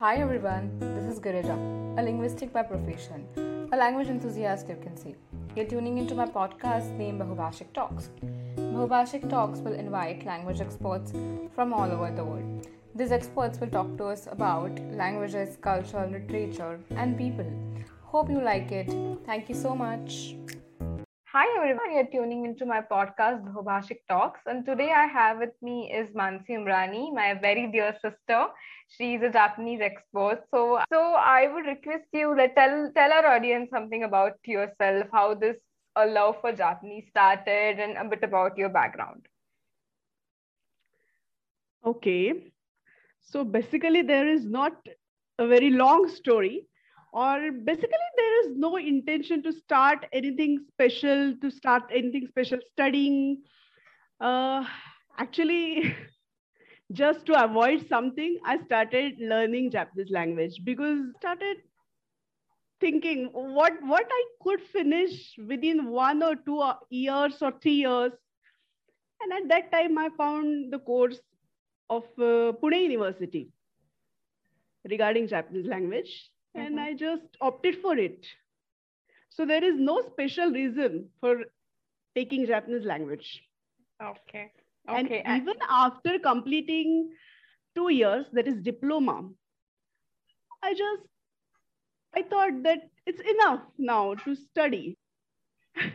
Hi everyone, this is Girija, a linguistic by profession, a language enthusiast you can say. You're tuning into my podcast named Bahubhashik Talks. Bahubhashik Talks will invite language experts from all over the world. These experts will talk to us about languages, culture, literature, and people. Hope you like it. Thank you so much. Hi everyone, you're tuning into my podcast Bahubhashik Talks, and today I have with me is Manasee Umrani, my very dear sister. She's a Japanese expert. So, so I would request you that tell tell our audience something about yourself, how this a love for Japanese started, and a bit about your background. Okay, so basically there is not a very long story or basically there is no intention to start anything special to start anything special studying. Uh, actually just to avoid something i started learning japanese language because started thinking what what i could finish within one or two years or three years. And at that time i found the course of uh, pune university regarding japanese language and mm-hmm. I just opted for it. So there is no special reason for taking Japanese language. Okay. Okay. And even after completing two years, that is diploma, I just I thought that it's enough now to study.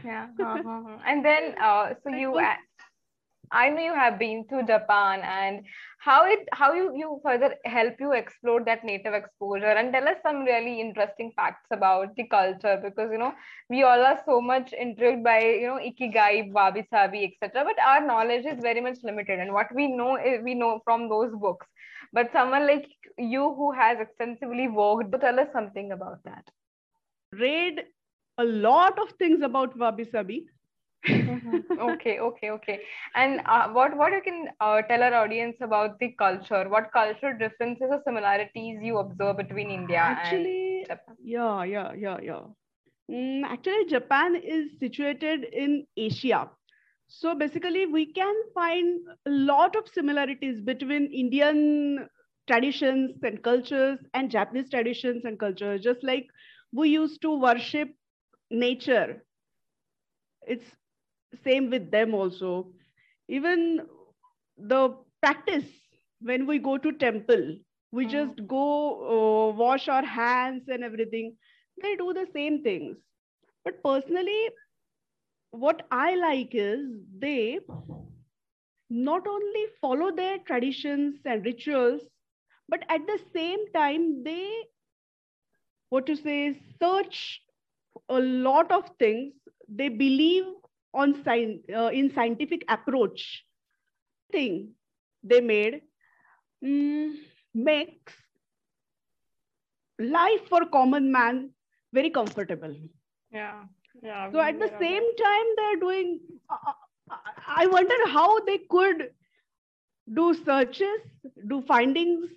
Yeah. Uh-huh. and then, uh, so you. I know you have been to Japan and how it how you you further help you explore that native exposure and tell us some really interesting facts about the culture because you know we all are so much intrigued by you know ikigai, wabi sabi, etc. But our knowledge is very much limited, and what we know is we know from those books. But someone like you who has extensively worked, tell us something about that. Read a lot of things about wabi sabi mm-hmm. okay okay okay. And uh, what what you can uh, tell our audience about the culture? What cultural differences or similarities you observe between india actually yeah yeah yeah yeah. Mm, actually japan is situated in asia. So basically we can find a lot of similarities between indian traditions and cultures and japanese traditions and cultures just like we used to worship nature. It's same with them also. Even the practice when we go to temple we mm. just go uh, wash our hands and everything. They do the same things. But personally what i like is they not only follow their traditions and rituals but at the same time they what to say search a lot of things. They believe on science uh, in scientific approach thing they made mm, makes life for common man very comfortable. Yeah. Yeah so at the same time they're doing uh, uh, i wonder how they could do searches do findings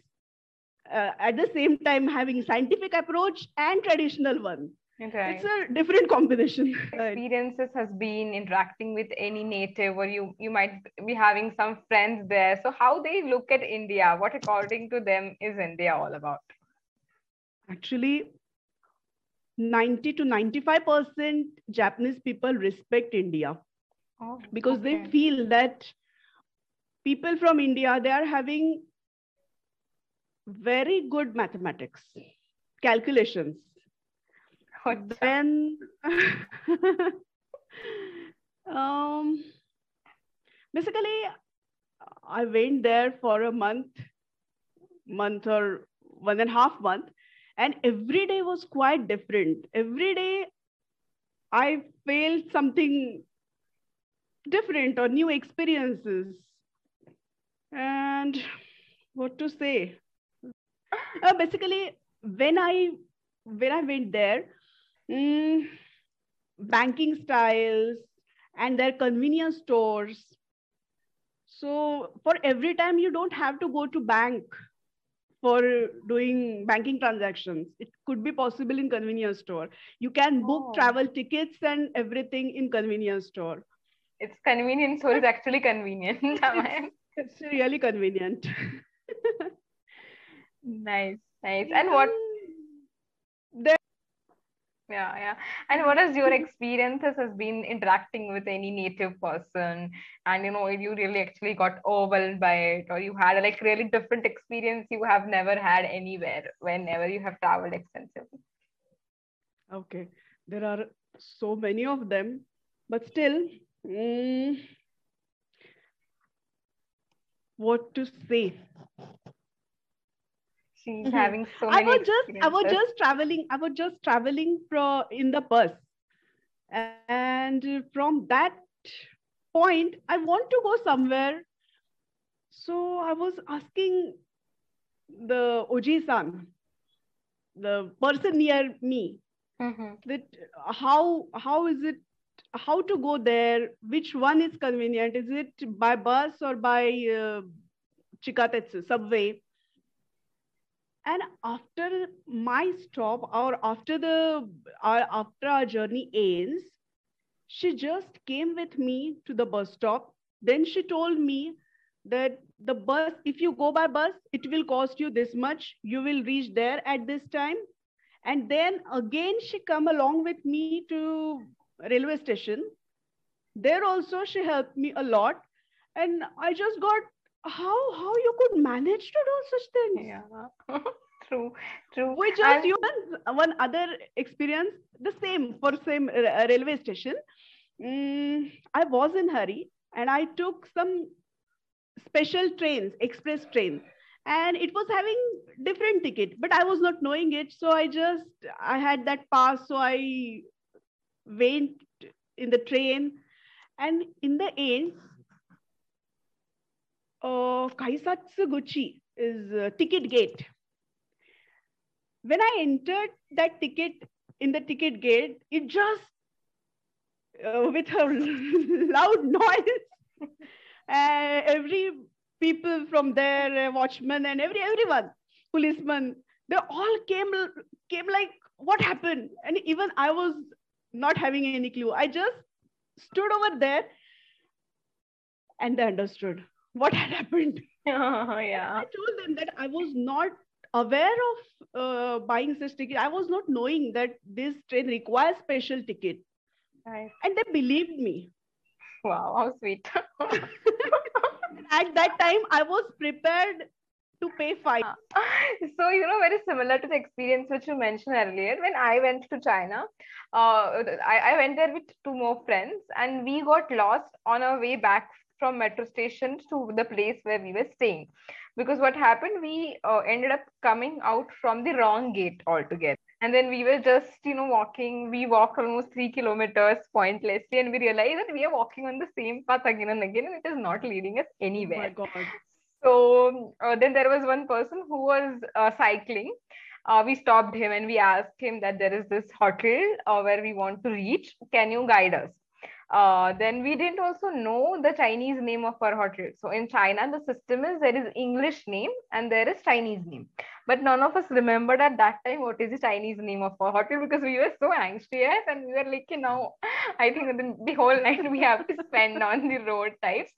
uh, at the same time having scientific approach and traditional one Okay. It's a different combination. Experiences has been interacting with any native, or you you might be having some friends there. So how they look at India? What according to them is India all about? Actually, 90 to 95 percent Japanese people respect India oh, because okay. they feel that people from India they are having very good mathematics calculations then um, basically i went there for a month month or one and a half month and every day was quite different. Every day i felt something different or new experiences. And what to say? Uh, basically when i when i went there mm, banking styles and their convenience stores so for every time you don't have to go to bank for doing banking transactions it could be possible in convenience store you can book oh. travel tickets and everything in convenience store it's convenient so it's actually convenient it's, it's really convenient nice nice. And what? Yeah, yeah. And what has your experiences has been interacting with any native person? And you know, you really actually got overwhelmed by it, or you had a like really different experience you have never had anywhere whenever you have traveled extensively. okay, there are so many of them, but still, mm, what to say? She's Mhm. having so I was just I was just traveling. I was just traveling pro in the bus, and from that point, I want to go somewhere. So I was asking the Oji-san, the person near me, Mhm. that how how is it how to go there? Which one is convenient? Is it by bus or by uh, Chikatetsu subway? And after my stop or after the or after our journey ends she just came with me to the bus stop. Then she told me that the bus if you go by bus it will cost you this much. You will reach there at this time. And then again she come along with me to railway station. There also she helped me a lot. And i just got how how you could manage to do such things? Yeah. True, true. we just And- use one other experience the same for same uh, railway station. Mm, i was in hurry and i took some special trains express train and it was having different ticket but i was not knowing it. So i just i had that pass. So i went in the train. And in the end uh, kaisatsuguchi is uh, ticket gate. When I entered that ticket in the ticket gate, it just uh, with a loud noise, uh, every people from there, uh, watchman and every everyone, policeman, they all came came like what happened, and even I was not having any clue. I just stood over there, and they understood what had happened. yeah. I told them that I was not aware of uh, buying such ticket. I was not knowing that this train requires special ticket, Nice. and they believed me. Wow, how sweet. At that time, I was prepared to pay fine. so you know very similar to the experience which you mentioned earlier when i went to china uh, I, I went there with two more friends and we got lost on our way back from metro station to the place where we were staying because what happened we uh, ended up coming out from the wrong gate altogether and then we were just you know walking we walked almost three kilometers pointlessly and we realized that we are walking on the same path again and again and it is not leading us Oh anywhere my God. so uh, then there was one person who was uh, cycling. Uh, we stopped him and we asked him that there is this hotel uh, where we want to reach. Can you guide us? Uh, then we didn't also know the Chinese name of our hotel. So in China, the system is there is English name and there is Chinese name. But none of us remembered at that time what is the Chinese name of our hotel because we were so anxious and we were like, you know, I think the, the whole night we have to spend on the road types.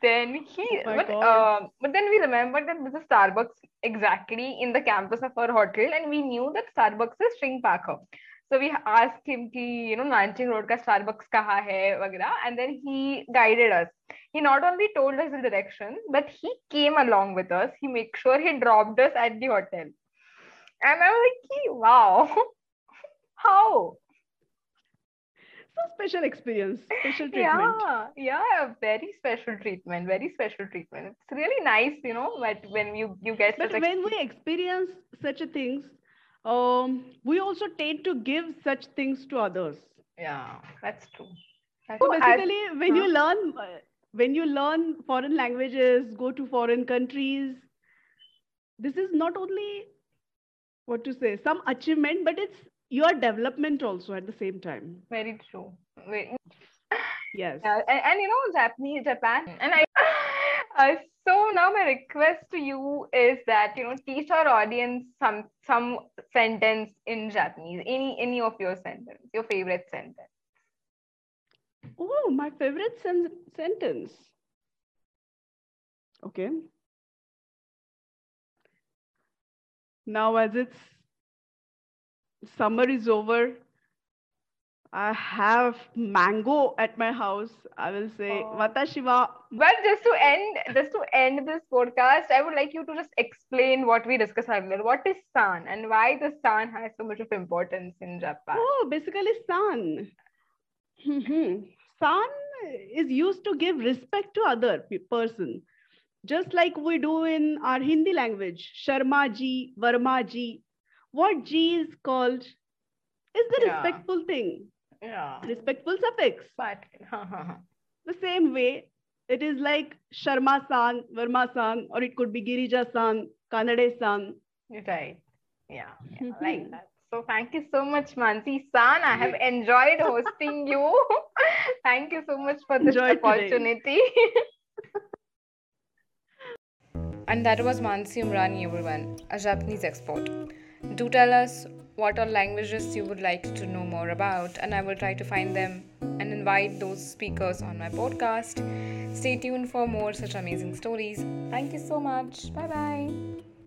Then he, Oh but uh, but then we remembered that there's a Starbucks exactly in the campus of our hotel, and we knew that Starbucks is Xingbake so we asked him ki you know nanjing road ka starbucks kaha hai and then he guided us. He not only told us the direction but he came along with us. He made sure he dropped us at the hotel. And i was like wow. How? So special experience special treatment. yeah yeah very special treatment very special treatment. It's really nice you know but when you you get but when we experience such a things um, we also tend to give such things to others. yeah, that's true. That's So true. As- basically, when you learn, when you learn foreign languages, go to foreign countries, this is not only what to say, some achievement, but it's your development also at the same time. very true. Very- Yes. Yeah, and, and you know, Japanese, Japan, and I. Uh, so now my request to you is that you know teach our audience some some sentence in Japanese. Any any of your sentence, your favorite sentence. Oh, my favorite sen- sentence. Okay. now as it's summer is over, I have mango at my house. I will say Oh. Watashiwa. But just to end, just to end this podcast, I would like you to just explain what we discussed earlier. What is san and why the san has so much of importance in Japan? Oh, basically san. Mhm. san is used to give respect to other pe- person. Just like we do in our Hindi language, Sharma ji, Varma ji. What ji is called is the Yeah. respectful thing, Yeah, respectful suffix. but the same way it is like sharma san verma san or it could be girija san kanade san right. Yeah, yeah, Mhm. like that. So thank you so much, Manasee San. I have enjoyed hosting you. thank you so much for this Enjoyed today. opportunity. and that was Manasee Umrani, everyone, a Japanese expert. Do tell us what all languages you would like to know more about, and I will try to find them and invite those speakers on my podcast. Stay tuned for more such amazing stories. Thank you so much. Bye bye.